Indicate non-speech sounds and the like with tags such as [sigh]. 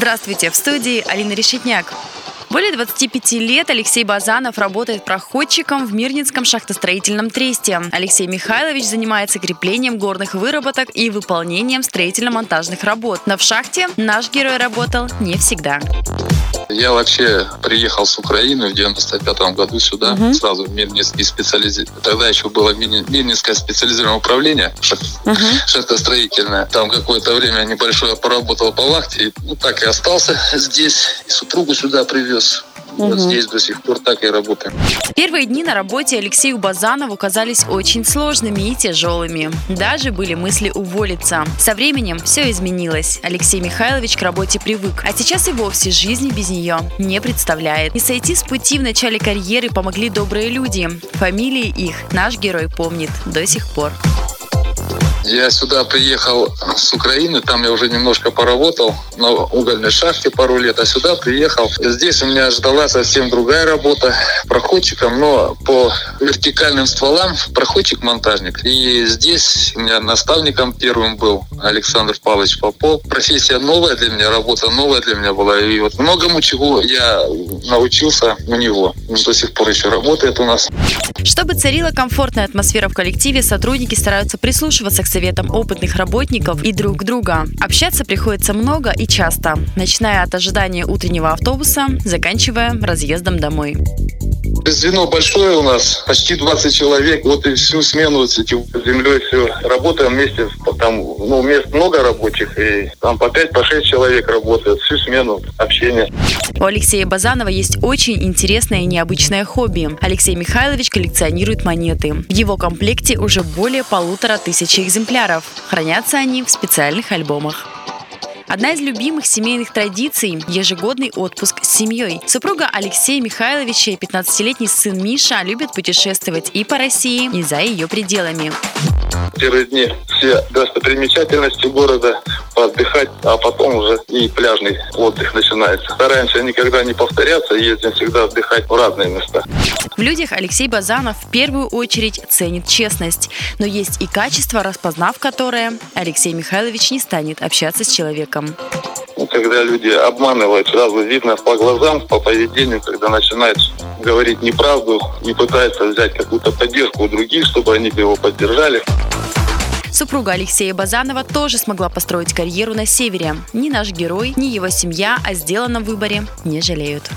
Здравствуйте, в студии Алина Решетняк. Более 25 лет Алексей Базанов работает проходчиком в Мирнинском шахтостроительном тресте. Алексей Михайлович занимается креплением горных выработок и выполнением строительно-монтажных работ. Но в шахте наш герой работал не всегда. Я вообще приехал с Украины в 95 году сюда, угу. сразу в Мирнинский специализированный. Тогда еще было Мирнинское специализированное управление угу. [laughs] шахтостроительное. Там какое-то время небольшое поработал по вахте. И, ну, так и остался здесь. И супругу сюда привез. Угу. Вот здесь до сих пор так и работаем. Первые дни на работе Алексею Базанову казались очень сложными и тяжелыми. Даже были мысли уволиться. Со временем все изменилось. Алексей Михайлович к работе привык. А сейчас и вовсе жизни без нее не представляет. И сойти с пути в начале карьеры помогли добрые люди. Фамилии их наш герой помнит до сих пор. Я сюда приехал с Украины, там я уже немножко поработал на угольной шахте пару лет, а сюда приехал. Здесь у меня ждала совсем другая работа проходчиком, но по вертикальным стволам проходчик-монтажник. И здесь у меня наставником первым был Александр Павлович Попов. Профессия новая для меня, работа новая для меня была. И вот многому чего я научился у него. Он до сих пор еще работает у нас. Чтобы царила комфортная атмосфера в коллективе, сотрудники стараются прислушиваться к советам опытных работников и друг друга. Общаться приходится много и часто, начиная от ожидания утреннего автобуса, заканчивая разъездом домой. Звено большое у нас, почти 20 человек. Вот и всю смену с этим землей все. Работаем вместе, там ну, мест много рабочих, и там по 5 по 6 человек работают. Всю смену общения. У Алексея Базанова есть очень интересное и необычное хобби. Алексей Михайлович коллекционирует монеты. В его комплекте уже более полутора тысячи экземпляров. Хранятся они в специальных альбомах. Одна из любимых семейных традиций – ежегодный отпуск с семьей. Супруга Алексея Михайловича и 15-летний сын Миша любят путешествовать и по России, и за ее пределами. Первые дни все достопримечательности города поотдыхать, а потом уже и пляжный отдых начинается. Стараемся никогда не повторяться, ездим всегда отдыхать в разные места. В людях Алексей Базанов в первую очередь ценит честность, но есть и качество, распознав которое, Алексей Михайлович не станет общаться с человеком. Когда люди обманывают, сразу видно по глазам, по поведению, когда начинают говорить неправду и пытаются взять какую-то поддержку у других, чтобы они его поддержали. Супруга Алексея Базанова тоже смогла построить карьеру на севере. Ни наш герой, ни его семья о сделанном выборе не жалеют.